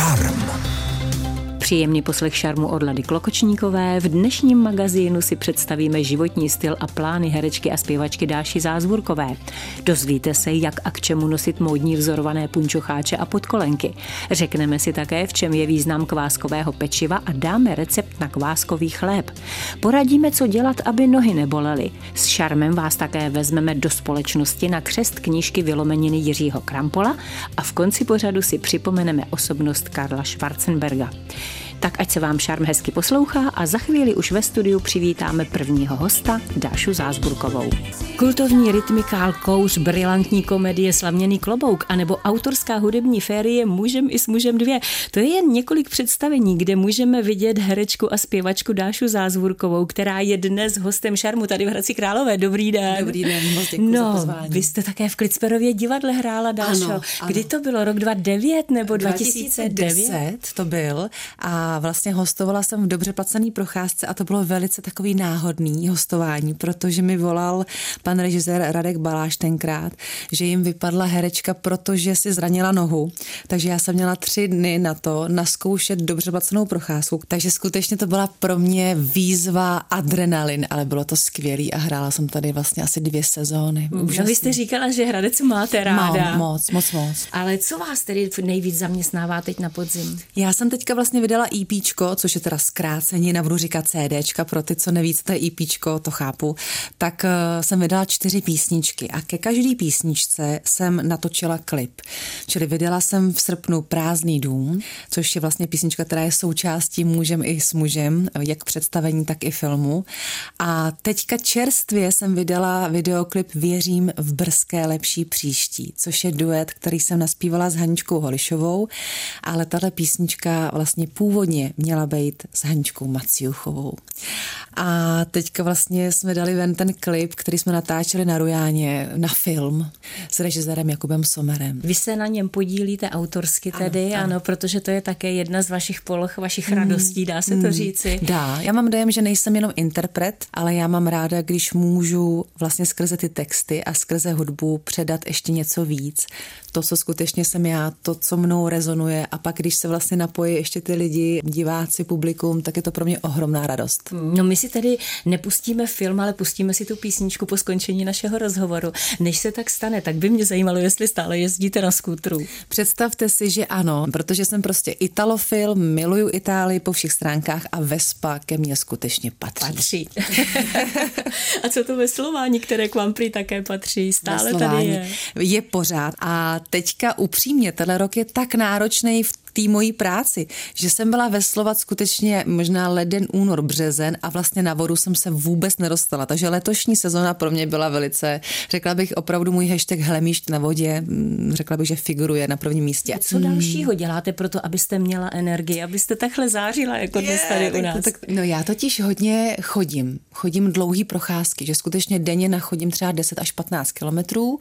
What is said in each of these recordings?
Šarm. Příjemný poslech šarmu od Lady Klokočníkové. V dnešním magazínu si představíme životní styl a plány herečky a zpěvačky Dáši Zázvurkové. Dozvíte se, jak a k čemu nosit módní vzorované punčocháče a podkolenky. Řekneme si také, v čem je význam kváskového pečiva a dáme recept na kváskový chléb. Poradíme, co dělat, aby nohy nebolely. S šarmem vás také vezmeme do společnosti na křest knížky Vylomeniny Jiřího Krampola a v konci pořadu si připomeneme osobnost Karla Schwarzenberga. Tak ať se vám šarm hezky poslouchá a za chvíli už ve studiu přivítáme prvního hosta, Dášu Zázburkovou. Kultovní rytmikál, kouř, brilantní komedie, slavněný klobouk, anebo autorská hudební férie Mužem i s mužem dvě. To je jen několik představení, kde můžeme vidět herečku a zpěvačku Dášu Zázburkovou, která je dnes hostem šarmu tady v Hradci Králové. Dobrý den. Dobrý den, moc no, za pozvání. Vy jste také v Klicperově divadle hrála, Dášo. Ano, ano. Kdy to bylo? Rok 2009 nebo 2010 2009? to byl a vlastně hostovala jsem v dobře placený procházce a to bylo velice takový náhodný hostování, protože mi volal pan režisér Radek Baláš tenkrát, že jim vypadla herečka, protože si zranila nohu. Takže já jsem měla tři dny na to naskoušet dobře placenou procházku. Takže skutečně to byla pro mě výzva adrenalin, ale bylo to skvělý a hrála jsem tady vlastně asi dvě sezóny. No, vy jste říkala, že Hradec máte ráda. Mám, moc, moc, moc. Ale co vás tedy nejvíc zaměstnává teď na podzim? Já jsem teďka vlastně vydala EP, což je teda zkrácení, nebudu říkat CDčka, pro ty, co neví, co to je EP, to chápu, tak uh, jsem vydala čtyři písničky a ke každé písničce jsem natočila klip. Čili vydala jsem v srpnu Prázdný dům, což je vlastně písnička, která je součástí mužem i s mužem, jak představení, tak i filmu. A teďka čerstvě jsem vydala videoklip Věřím v brzké lepší příští, což je duet, který jsem naspívala s Haničkou Holišovou, ale tahle písnička vlastně původně měla být s Haničkou Maciuchovou. A teďka vlastně jsme dali ven ten klip, který jsme natáčeli na Rujáně na film s režisérem Jakubem Somerem. Vy se na něm podílíte autorsky tedy, ano, ano. ano protože to je také jedna z vašich poloh, vašich mm, radostí, dá se mm, to říci. Dá. Já mám dojem, že nejsem jenom interpret, ale já mám ráda, když můžu vlastně skrze ty texty a skrze hudbu předat ještě něco víc. To, co skutečně jsem já, to, co mnou rezonuje a pak, když se vlastně napojí ještě ty lidi, diváci, publikum, tak je to pro mě ohromná radost. No my si tedy nepustíme film, ale pustíme si tu písničku po skončení našeho rozhovoru. Než se tak stane, tak by mě zajímalo, jestli stále jezdíte na skútru. Představte si, že ano, protože jsem prostě italofil, miluju Itálii po všech stránkách a Vespa ke mně skutečně patří. Patří. a co to veslování, které k vám prý také patří? Stále veslování tady je. Je pořád a teďka upřímně, tenhle rok je tak náročný v té mojí práci, že jsem byla veslovat skutečně možná leden, únor, březen a vlastně na vodu jsem se vůbec nedostala. Takže letošní sezona pro mě byla velice, řekla bych opravdu můj hashtag hlemíšť na vodě, mm, řekla bych, že figuruje na prvním místě. Co dalšího děláte pro to, abyste měla energii, abyste takhle zářila jako dnes tady u nás? Tak, no já totiž hodně chodím. Chodím dlouhý procházky, že skutečně denně nachodím třeba 10 až 15 kilometrů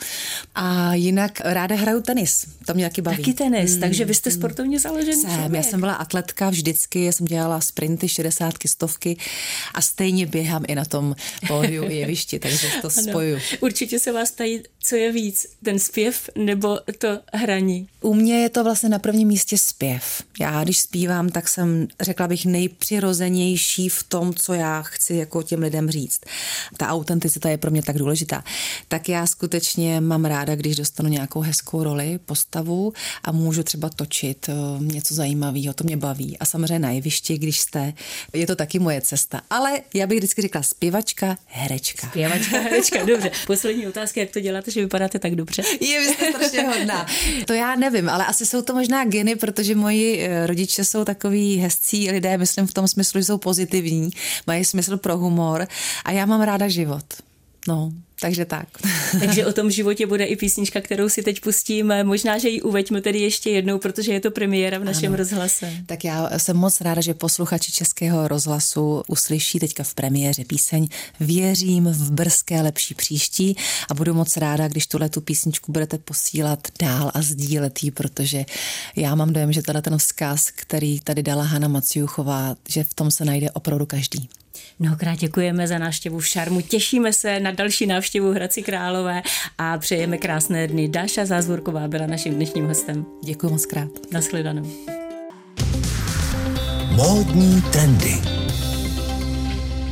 a jinak ráda hraju tenis. To mě taky baví. Taky tenis, hmm. takže vy jste sportovně založený jsem, člověk. Já jsem byla atletka vždycky, já jsem dělala sprinty, 60 stovky a stejně běhám i na tom pódiu jevišti, takže to spoju. Ano. Určitě se vás tají, co je víc, ten zpěv nebo to hraní? U mě je to vlastně na prvním místě zpěv. Já když zpívám, tak jsem, řekla bych, nejpřirozenější v tom, co já chci jako těm lidem říct. Ta autenticita je pro mě tak důležitá. Tak já skutečně mám ráda, když dostanu nějakou hezkou roli, postavu a můžu třeba točit eh, něco zajímavého, to mě baví. A samozřejmě na jevišti, když jste, je to taky moje cesta. Ale já bych vždycky řekla zpěvačka, herečka. Zpěvačka, herečka, dobře. Poslední otázka, jak to děláte, že vypadáte tak dobře? Je, vy jste strašně hodná. To já nevím, ale asi jsou to možná geny, protože moji eh, rodiče jsou takový hezcí lidé, myslím v tom smyslu, že jsou pozitivní, mají smysl pro humor a já mám ráda život. No, takže tak. Takže o tom životě bude i písnička, kterou si teď pustíme. Možná, že ji uveďme tedy ještě jednou, protože je to premiéra v našem ano. rozhlase. Tak já jsem moc ráda, že posluchači Českého rozhlasu uslyší teďka v premiéře píseň Věřím v brzké lepší příští a budu moc ráda, když tuhle tu písničku budete posílat dál a sdílet ji, protože já mám dojem, že tenhle ten vzkaz, který tady dala Hana Maciuchová, že v tom se najde opravdu každý. Mnohokrát děkujeme za návštěvu v Šarmu, těšíme se na další návštěvu Hradci Králové a přejeme krásné dny. Dáša Zázvorková byla naším dnešním hostem. Děkuji moc krát. Naschledanou. Módní trendy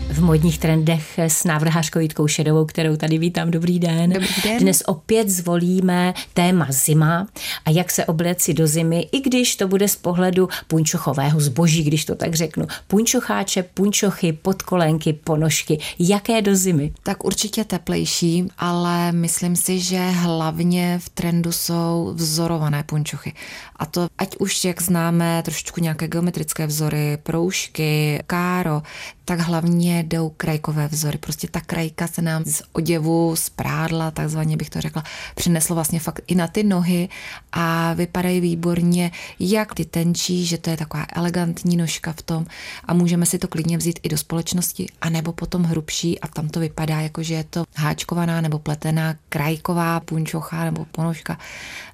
v modních trendech s návrhářkou Jitkou Šedovou, kterou tady vítám. Dobrý den. Dobrý den. Dnes opět zvolíme téma zima a jak se obléci do zimy, i když to bude z pohledu punčochového zboží, když to tak řeknu. Punčocháče, punčochy, podkolenky, ponožky. Jaké do zimy? Tak určitě teplejší, ale myslím si, že hlavně v trendu jsou vzorované punčochy. A to ať už, jak známe, trošičku nějaké geometrické vzory, proužky, káro, tak hlavně jdou krajkové vzory. Prostě ta krajka se nám z oděvu, z prádla, takzvaně bych to řekla, přineslo vlastně fakt i na ty nohy a vypadají výborně, jak ty tenčí, že to je taková elegantní nožka v tom a můžeme si to klidně vzít i do společnosti, anebo potom hrubší a tam to vypadá jako, že je to háčkovaná nebo pletená krajková punčocha nebo ponožka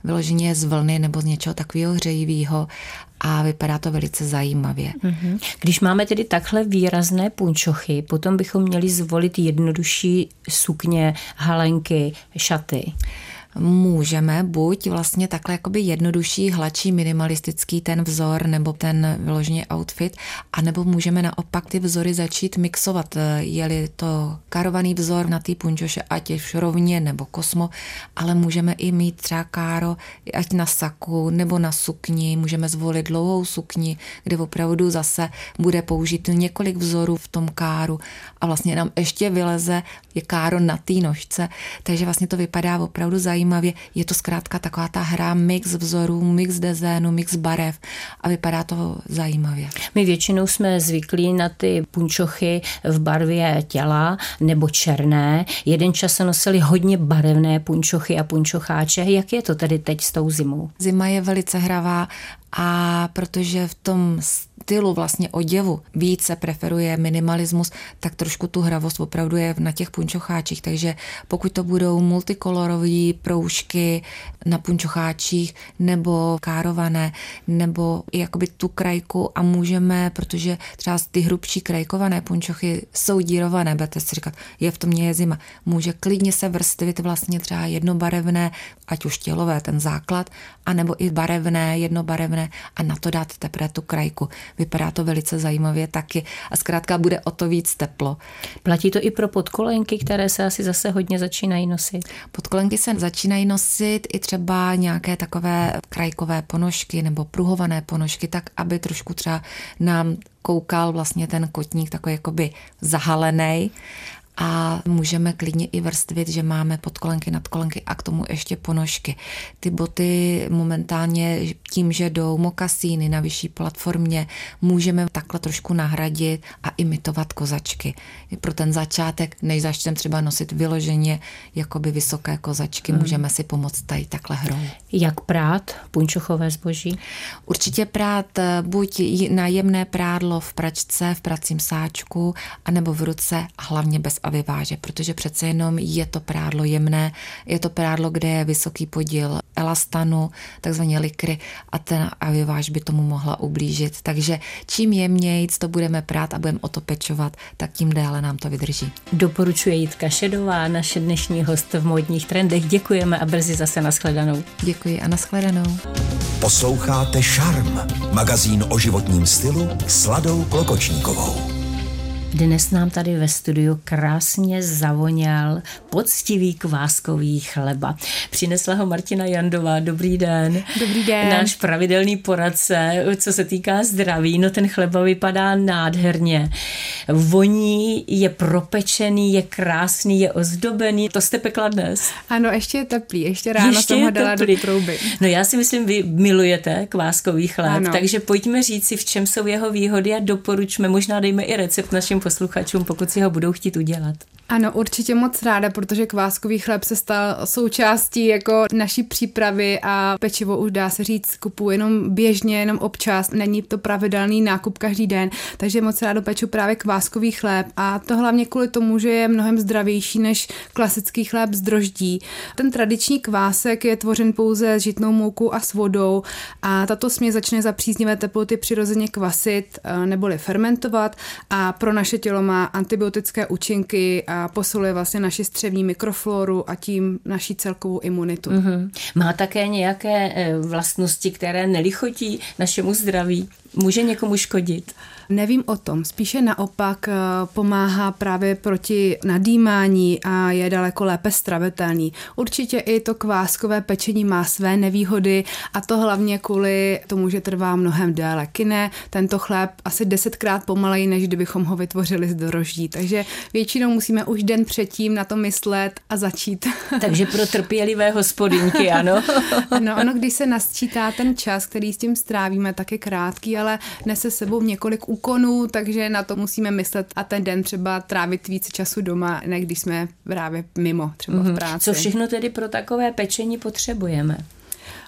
vyloženě z vlny nebo z něčeho takového hřejivého a vypadá to velice zajímavě. Mhm. Když máme tedy takhle výrazné punčochy, potom bychom měli zvolit jednodušší sukně, halenky, šaty můžeme buď vlastně takhle jakoby jednodušší, hladší, minimalistický ten vzor nebo ten vyloženě outfit, anebo můžeme naopak ty vzory začít mixovat. Je-li to karovaný vzor na té punčoše, ať je šrovně nebo kosmo, ale můžeme i mít třeba káro, ať na saku nebo na sukni, můžeme zvolit dlouhou sukni, kde opravdu zase bude použít několik vzorů v tom káru a vlastně nám ještě vyleze je káro na té nožce, takže vlastně to vypadá opravdu zajímavě. Je to zkrátka taková ta hra mix vzorů, mix dezénu, mix barev a vypadá to zajímavě. My většinou jsme zvyklí na ty punčochy v barvě těla nebo černé. Jeden čas se nosili hodně barevné punčochy a punčocháče. Jak je to tedy teď s tou zimou? Zima je velice hravá a protože v tom stylu vlastně oděvu více preferuje minimalismus, tak trošku tu hravost opravdu je na těch punčocháčích, takže pokud to budou multikolorové proužky na punčocháčích nebo kárované, nebo jakoby tu krajku a můžeme, protože třeba ty hrubší krajkované punčochy jsou dírované, budete si říkat, je v tom je zima, může klidně se vrstvit vlastně třeba jednobarevné, ať už tělové, ten základ, anebo i barevné, jednobarevné a na to dát teprve tu krajku. Vypadá to velice zajímavě taky a zkrátka bude o to víc teplo. Platí to i pro podkolenky, které se asi zase hodně začínají nosit? Podkolenky se začínají nosit i třeba nějaké takové krajkové ponožky nebo pruhované ponožky, tak aby trošku třeba nám koukal vlastně ten kotník takový jakoby zahalený a můžeme klidně i vrstvit, že máme podkolenky, nadkolenky a k tomu ještě ponožky. Ty boty momentálně tím, že jdou mokasíny na vyšší platformě, můžeme takhle trošku nahradit a imitovat kozačky. Pro ten začátek, než začneme třeba nosit vyloženě jakoby vysoké kozačky, hmm. můžeme si pomoct tady takhle hrou. Jak prát punčochové zboží? Určitě prát eh, buď na jemné prádlo v pračce, v pracím sáčku, anebo v ruce a hlavně bez aviváže, protože přece jenom je to prádlo jemné, je to prádlo, kde je vysoký podíl elastanu, takzvaně likry a ten aviváž by tomu mohla ublížit. Takže čím jemněji to budeme prát a budeme o to pečovat, tak tím déle nám to vydrží. Doporučuje Jitka Šedová, naše dnešní host v módních trendech. Děkujeme a brzy zase nashledanou. Děkuji a nashledanou. Posloucháte Šarm, magazín o životním stylu s Ladou Klokočníkovou. Dnes nám tady ve studiu krásně zavoněl poctivý kváskový chleba. Přinesla ho Martina Jandová. Dobrý den. Dobrý den. Náš pravidelný poradce, co se týká zdraví. No ten chleba vypadá nádherně. Voní, je propečený, je krásný, je ozdobený. To jste pekla dnes? Ano, ještě je teplý. Ještě ráno ještě jsem ho dala teplý. do trouby. No já si myslím, vy milujete kváskový chléb, ano. takže pojďme říct si, v čem jsou jeho výhody a doporučme, možná dejme i recept našim posluchačům, pokud si ho budou chtít udělat. Ano, určitě moc ráda, protože kváskový chléb se stal součástí jako naší přípravy a pečivo už dá se říct kupu jenom běžně, jenom občas, není to pravidelný nákup každý den, takže moc ráda peču právě kváskový chléb a to hlavně kvůli tomu, že je mnohem zdravější než klasický chléb z droždí. Ten tradiční kvásek je tvořen pouze s žitnou moukou a s vodou a tato směs začne za příznivé teploty přirozeně kvasit eh, neboli fermentovat a pro naše tělo má antibiotické účinky a posiluje vlastně naši střevní mikrofloru a tím naší celkovou imunitu. Mm-hmm. Má také nějaké eh, vlastnosti, které nelichotí našemu zdraví? Může někomu škodit? Nevím o tom, spíše naopak eh, pomáhá právě proti nadýmání a je daleko lépe stravitelný. Určitě i to kváskové pečení má své nevýhody a to hlavně kvůli tomu, že trvá mnohem déle. Kine, tento chléb asi desetkrát pomaleji, než kdybychom ho vytvořili z doroždí. Takže většinou musíme už den předtím na to myslet a začít. Takže pro trpělivé hospodinky, ano. no, ono, když se nasčítá ten čas, který s tím strávíme, tak je krátký, ale nese sebou několik úkonů, takže na to musíme myslet a ten den třeba trávit víc času doma, ne když jsme právě mimo, třeba mm-hmm. v mhm. práci. Co všechno tedy pro takové pečení potřebujeme?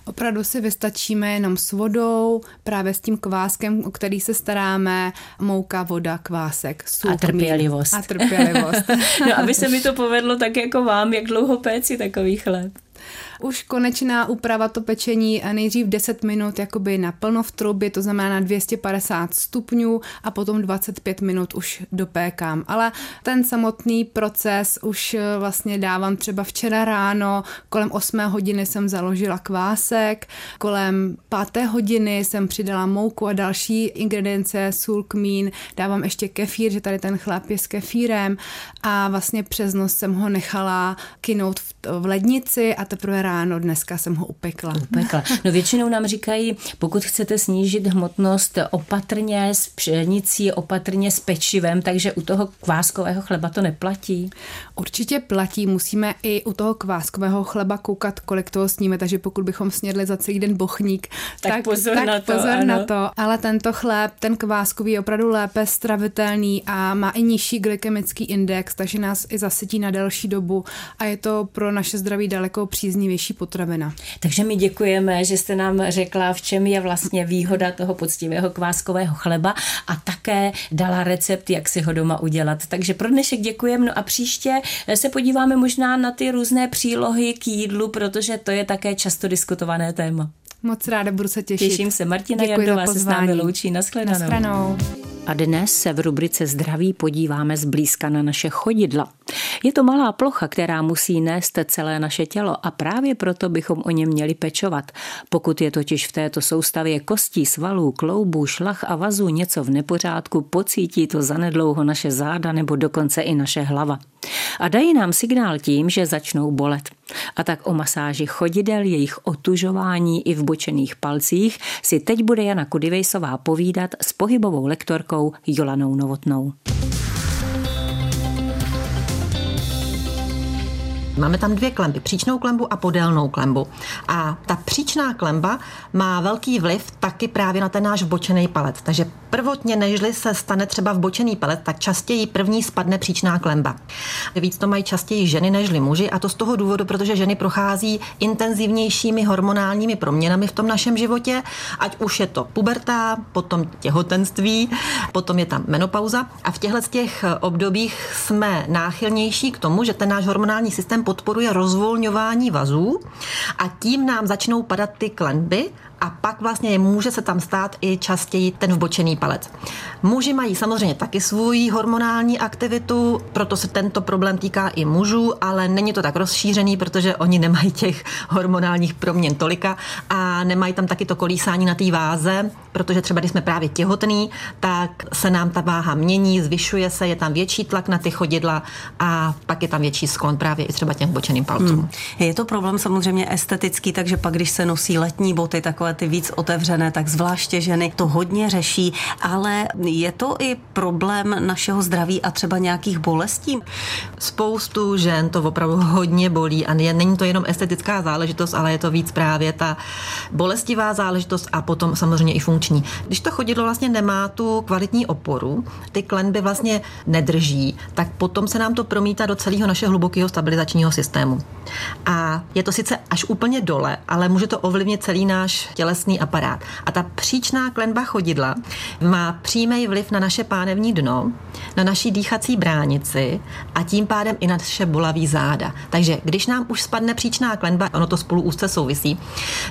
Opravdu si vystačíme jenom s vodou, právě s tím kváskem, o který se staráme, mouka, voda, kvásek, sůl, A trpělivost. A trpělivost. no, aby se mi to povedlo tak jako vám, jak dlouho péci takový chléb? Už konečná úprava to pečení nejdřív 10 minut jakoby naplno v trubě, to znamená na 250 stupňů a potom 25 minut už dopékám. Ale ten samotný proces už eh, vlastně dávám třeba včera ráno, kolem 8 hodiny jsem založila kvásek, kolem 5 hodiny jsem přidala mouku a další ingredience, sůl, kmín, dávám ještě kefír, že tady ten chléb je s kefírem a vlastně přes noc jsem ho nechala kinout v, v lednici a teprve ráno, dneska jsem ho upekla. Upekla. No většinou nám říkají, pokud chcete snížit hmotnost opatrně s pšenicí, opatrně s pečivem, takže u toho kváskového chleba to neplatí? Určitě platí, musíme i u toho kváskového chleba koukat, kolik toho sníme, takže pokud bychom snědli za celý den bochník, tak, tak pozor, tak na, to, pozor ano. na to. Ale tento chléb, ten kváskový je opravdu lépe stravitelný a má i nižší glykemický index, takže nás i zasytí na delší dobu a je to pro naše zdraví daleko příznivější nejlevnější potravina. Takže my děkujeme, že jste nám řekla, v čem je vlastně výhoda toho poctivého kváskového chleba a také dala recept, jak si ho doma udělat. Takže pro dnešek děkujeme. No a příště se podíváme možná na ty různé přílohy k jídlu, protože to je také často diskutované téma. Moc ráda budu se těšit. Těším se. Martina Děkuji Jardová se s námi loučí. Naschledanou. Naschledanou. A dnes se v rubrice Zdraví podíváme zblízka na naše chodidla. Je to malá plocha, která musí nést celé naše tělo a právě proto bychom o ně měli pečovat. Pokud je totiž v této soustavě kostí, svalů, kloubů, šlach a vazů něco v nepořádku, pocítí to zanedlouho naše záda nebo dokonce i naše hlava. A dají nám signál tím, že začnou bolet. A tak o masáži chodidel, jejich otužování i v bočených palcích si teď bude Jana Kudivejsová povídat s pohybovou lektorkou Jolanou Novotnou. Máme tam dvě klemby, příčnou klembu a podélnou klembu. A ta příčná klemba má velký vliv taky právě na ten náš vbočený palec. Takže prvotně, nežli se stane třeba vbočený palec, tak častěji první spadne příčná klemba. Víc to mají častěji ženy nežli muži a to z toho důvodu, protože ženy prochází intenzivnějšími hormonálními proměnami v tom našem životě, ať už je to puberta, potom těhotenství, potom je tam menopauza a v těchto těch obdobích jsme náchylnější k tomu, že ten náš hormonální systém podporuje rozvolňování vazů a tím nám začnou padat ty klenby a pak vlastně může se tam stát i častěji ten vbočený palec. Muži mají samozřejmě taky svůj hormonální aktivitu, proto se tento problém týká i mužů, ale není to tak rozšířený, protože oni nemají těch hormonálních proměn tolika a nemají tam taky to kolísání na té váze, protože třeba když jsme právě těhotný, tak se nám ta váha mění, zvyšuje se, je tam větší tlak na ty chodidla a pak je tam větší sklon právě i třeba těm bočeným palcům. Hmm. Je to problém samozřejmě estetický, takže pak, když se nosí letní boty, takové ty víc otevřené, tak zvláště ženy to hodně řeší, ale je to i problém našeho zdraví a třeba nějakých bolestí? Spoustu žen to opravdu hodně bolí a není to jenom estetická záležitost, ale je to víc právě ta bolestivá záležitost a potom samozřejmě i funkční. Když to chodidlo vlastně nemá tu kvalitní oporu, ty klenby vlastně nedrží, tak potom se nám to promítá do celého našeho hlubokého stabilizačního systému. A je to sice až úplně dole, ale může to ovlivnit celý náš tělesný aparát. A ta příčná klenba chodidla má přímý vliv na naše pánevní dno, na naší dýchací bránici a tím pádem i na naše bolavý záda. Takže když nám už spadne příčná klenba, ono to spolu úzce souvisí.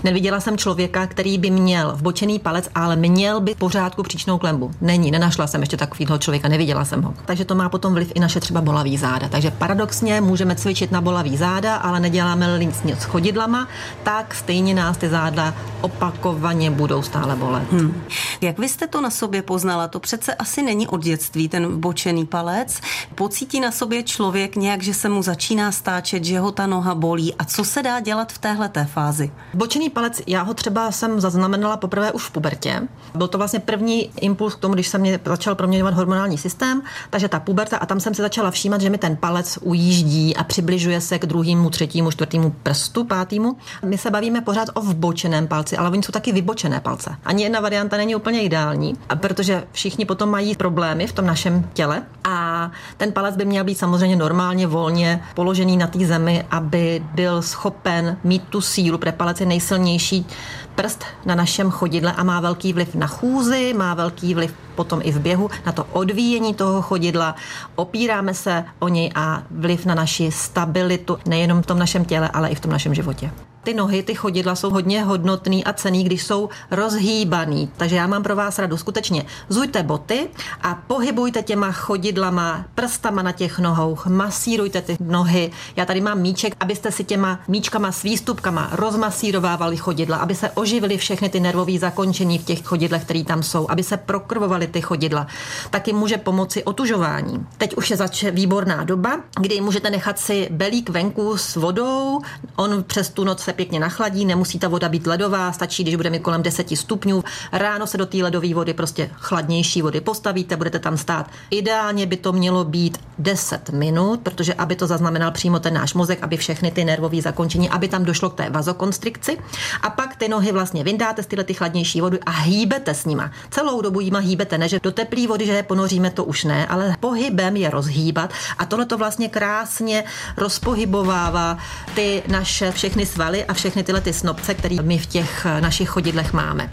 Neviděla jsem člověka, který by měl vbočený palec, ale měl by pořádku příčnou klembu. Není, nenašla jsem ještě takového člověka, neviděla jsem ho. Takže to má potom vliv i naše třeba bolavý záda. Takže paradoxně můžeme cvičit na bolavý záda, ale neděláme nic s chodidlama, tak stejně nás ty záda opakovaně budou stále bolet. Hmm. Jak vy jste to na sobě poznala? To přece asi není od dětství, ten vbočený palec. Pocítí na sobě člověk nějak, že se mu začíná stáčet, že ho ta noha bolí. A co se dá dělat v téhle fázi? Bočený palec, já ho třeba jsem zaznamenala poprvé už v pubertě. Byl to vlastně první impuls k tomu, když se mě začal proměňovat hormonální systém, takže ta puberta a tam jsem se začala všímat, že mi ten palec ujíždí a přibližuje se k druhému, třetímu, čtvrtému prstu, pátému. My se bavíme pořád o vbočeném palci, ale oni jsou taky vybočené palce. Ani jedna varianta není úplně ideální, protože všichni potom mají problémy v tom našem těle a ten palec by měl být samozřejmě normálně volně položený na té zemi, aby byl schopen mít tu sílu, protože palec je nejsilnější prst na našem chodidle a má velký vliv na chůzi, má velký vliv potom i v běhu na to odvíjení toho chodidla. Opíráme se o něj a vliv na naši stabilitu nejenom v tom našem těle, ale i v tom našem životě ty nohy, ty chodidla jsou hodně hodnotný a cený, když jsou rozhýbaný. Takže já mám pro vás radu skutečně. Zujte boty a pohybujte těma chodidlama, prstama na těch nohou, masírujte ty nohy. Já tady mám míček, abyste si těma míčkama s výstupkama rozmasírovávali chodidla, aby se oživily všechny ty nervové zakončení v těch chodidlech, které tam jsou, aby se prokrvovaly ty chodidla. Taky může pomoci otužování. Teď už je zač výborná doba, kdy můžete nechat si belík venku s vodou, on přes tu noc se pěkně nachladí, nemusí ta voda být ledová, stačí, když bude mi kolem 10 stupňů. Ráno se do té ledové vody, prostě chladnější vody postavíte, budete tam stát. Ideálně by to mělo být 10 minut, protože aby to zaznamenal přímo ten náš mozek, aby všechny ty nervové zakončení, aby tam došlo k té vazokonstrikci. A pak ty nohy vlastně vyndáte z tyhle ty chladnější vody a hýbete s nima. Celou dobu jima hýbete, ne že do teplé vody, že je ponoříme, to už ne, ale pohybem je rozhýbat a tohle to vlastně krásně rozpohybovává ty naše všechny svaly a všechny tyhle ty snopce, které my v těch eh, našich chodidlech máme.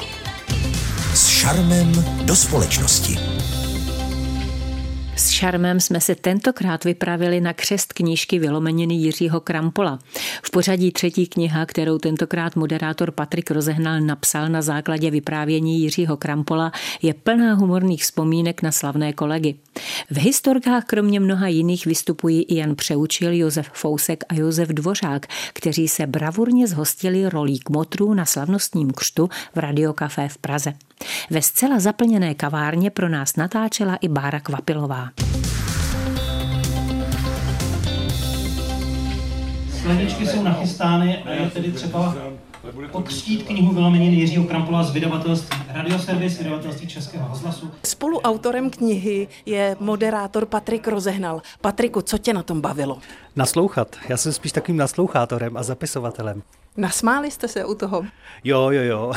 S šarmem do společnosti. S šarmem jsme se tentokrát vypravili na křest knížky Vylomeniny Jiřího Krampola. V pořadí třetí kniha, kterou tentokrát moderátor Patrik Rozehnal napsal na základě vyprávění Jiřího Krampola, je plná humorných vzpomínek na slavné kolegy. V historkách kromě mnoha jiných vystupují i Jan Přeučil, Josef Fousek a Josef Dvořák, kteří se bravurně zhostili rolí kmotrů na slavnostním křtu v Radiokafé v Praze. Ve zcela zaplněné kavárně pro nás natáčela i Bára Kvapilová. Skleničky jsou nachystány a je tedy třeba pokřtít knihu Vylomeniny Jiřího Krampola z vydavatelství Radioservis, vydavatelství Českého rozhlasu. Spoluautorem knihy je moderátor Patrik Rozehnal. Patriku, co tě na tom bavilo? Naslouchat. Já jsem spíš takovým naslouchátorem a zapisovatelem. Nasmáli jste se u toho? Jo, jo, jo.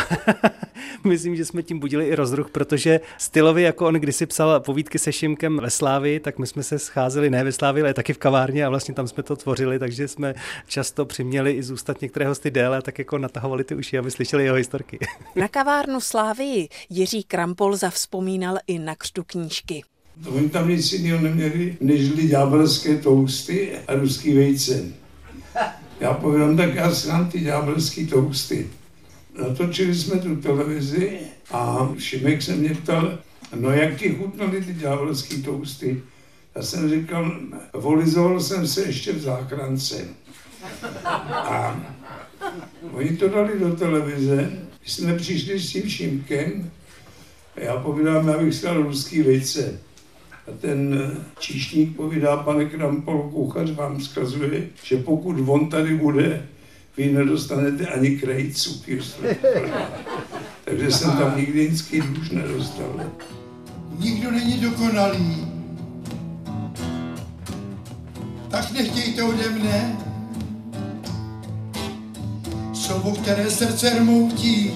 Myslím, že jsme tím budili i rozruch, protože stylově, jako on kdysi psal povídky se Šimkem ve Slávi, tak my jsme se scházeli ne ve Slávi, ale taky v kavárně a vlastně tam jsme to tvořili, takže jsme často přiměli i zůstat některé hosty déle a tak jako natahovali ty uši, aby slyšeli jeho historky. Na kavárnu Slávy Jiří Krampol zavzpomínal i na křtu knížky. Oni tam nic jiného neměli, než ďábelské tousty a ruský vejce. Já povídám, tak já si ty ďábelský tousty. Natočili jsme tu televizi a Šimek se mě ptal, no jak ti chutnaly ty ďábelský tousty? Já jsem říkal, volizoval jsem se ještě v záchrance. A oni to dali do televize, my jsme přišli s tím Šimkem, a já povídám, já bych si dal ruský vejce. A ten číšník povídá, pane Krampol, kuchař vám vzkazuje, že pokud on tady bude, vy nedostanete ani krej cukr. Takže jsem tam nikdy nic už nedostal. Nikdo není dokonalý. Tak nechtějte ode mne slovo, které srdce rmoutí,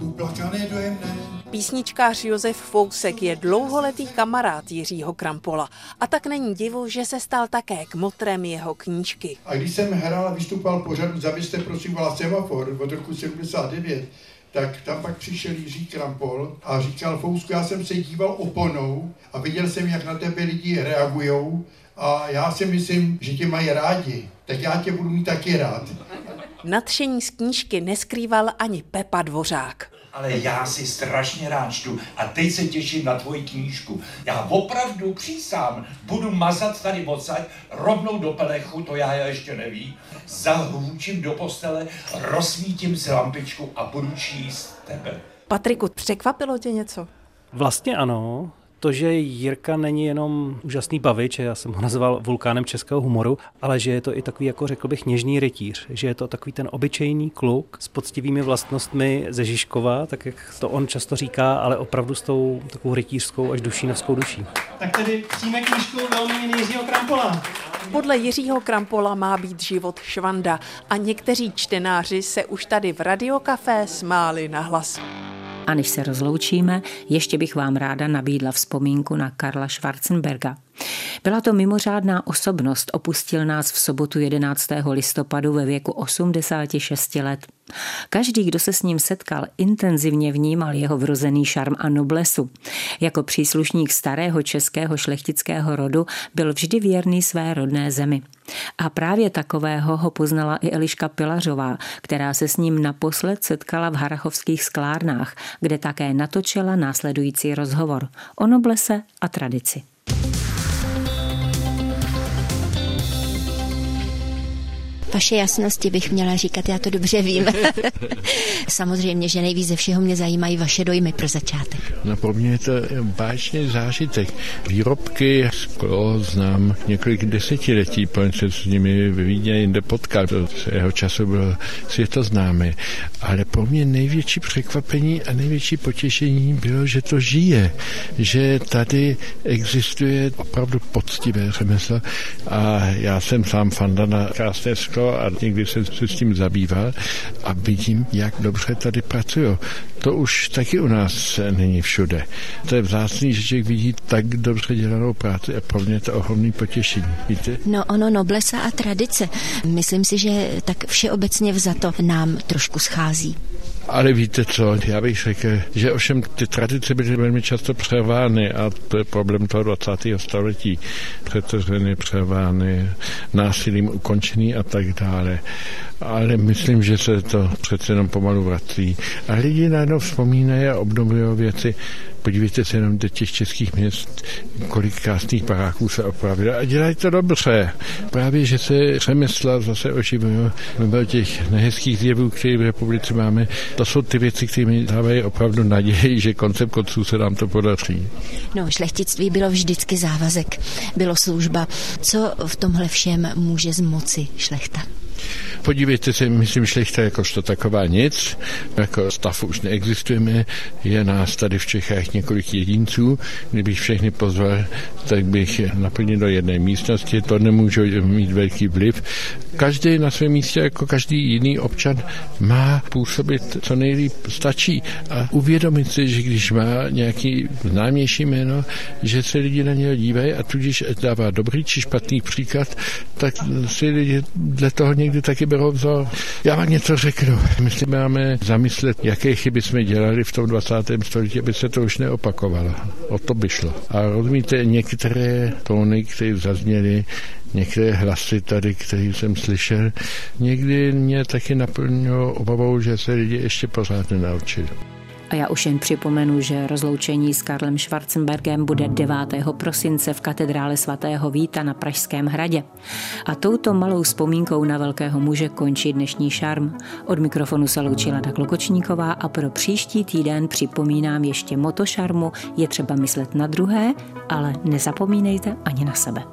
uplakané dojemné Písničkář Josef Fousek je dlouholetý kamarád Jiřího Krampola a tak není divu, že se stal také kmotrem jeho knížky. A když jsem hrál a vystupoval pořadu Zavěste prosím vás semafor od roku 79, tak tam pak přišel Jiří Krampol a říkal, Fousku, já jsem se díval oponou a viděl jsem, jak na tebe lidi reagujou a já si myslím, že tě mají rádi, tak já tě budu mít taky rád. Nadšení z knížky neskrýval ani Pepa Dvořák. Ale já si strašně rád čtu a teď se těším na tvoji knížku. Já opravdu přísám, budu mazat tady odsaď, rovnou do pelechu, to já ještě nevím, zahůčím do postele, rozsvítím si lampičku a budu číst tebe. Patriku, překvapilo tě něco? Vlastně ano, to, že Jirka není jenom úžasný bavič, já jsem ho nazval vulkánem českého humoru, ale že je to i takový, jako řekl bych, něžný rytíř, že je to takový ten obyčejný kluk s poctivými vlastnostmi ze Žižkova, tak jak to on často říká, ale opravdu s tou takovou rytířskou až dušínovskou duší. Tak tedy přijme knížku velmi Jiřího Krampola. Podle Jiřího Krampola má být život švanda a někteří čtenáři se už tady v Radiokafé smáli na hlas. A než se rozloučíme, ještě bych vám ráda nabídla vzpomínku na Karla Schwarzenberga. Byla to mimořádná osobnost, opustil nás v sobotu 11. listopadu ve věku 86 let. Každý, kdo se s ním setkal, intenzivně vnímal jeho vrozený šarm a noblesu. Jako příslušník starého českého šlechtického rodu byl vždy věrný své rodné zemi. A právě takového ho poznala i Eliška Pilařová, která se s ním naposled setkala v Harachovských sklárnách, kde také natočila následující rozhovor o noblese a tradici. Vaše jasnosti bych měla říkat, já to dobře vím. Samozřejmě, že nejvíc ze všeho mě zajímají vaše dojmy pro začátek. No pro mě je to báječný zážitek. Výrobky sklo znám několik desetiletí, protože se s nimi ve Vídně jinde potkal. To jeho času bylo světoznámé. Ale pro mě největší překvapení a největší potěšení bylo, že to žije. Že tady existuje opravdu poctivé řemeslo a já jsem sám fanda na krásné sklo to a někdy jsem se s tím zabýval a vidím, jak dobře tady pracují. To už taky u nás není všude. To je vzácný, že člověk vidí tak dobře dělanou práci a pro mě to ohromný potěšení. Víte? No ono, noblesa a tradice. Myslím si, že tak všeobecně vzato nám trošku schází. Ale víte co, já bych řekl, že ovšem ty tradice byly velmi často převány a to je problém toho 20. století. Přetrženy, převány, násilím ukončený a tak dále. Ale myslím, že se to přece jenom pomalu vrací. A lidi najednou vzpomínají a obnovují věci. Podívejte se jenom do těch českých měst, kolik krásných baráků se opravilo a dělají to dobře. Právě, že se řemesla zase oživují, nebo těch nehezkých zjevů, které v republice máme, to jsou ty věci, které mi dávají opravdu naději, že koncem konců se nám to podaří. No, šlechtictví bylo vždycky závazek, bylo služba. Co v tomhle všem může zmoci šlechta? Podívejte se, myslím, šlechta jakožto taková nic, jako stav už neexistujeme, je nás tady v Čechách několik jedinců, kdybych všechny pozval, tak bych naplnil do jedné místnosti, to nemůže mít velký vliv. Každý na svém místě, jako každý jiný občan, má působit co nejlíp. Stačí. A uvědomit si, že když má nějaký známější jméno, že se lidi na něho dívají a tudíž dává dobrý či špatný příklad, tak si lidi dle toho někdy taky berou vzor. Já vám něco řeknu. Myslím, máme zamyslet, jaké chyby jsme dělali v tom 20. století, aby se to už neopakovalo. O to by šlo. A rozumíte, některé tóny, které zazněly, některé hlasy tady, které jsem slyšel, někdy mě taky naplnilo obavou, že se lidi ještě pořád nenaučili. A já už jen připomenu, že rozloučení s Karlem Schwarzenbergem bude 9. prosince v katedrále svatého Víta na Pražském hradě. A touto malou vzpomínkou na velkého muže končí dnešní šarm. Od mikrofonu se loučila Lada Klokočníková a pro příští týden připomínám ještě moto šarmu, je třeba myslet na druhé, ale nezapomínejte ani na sebe.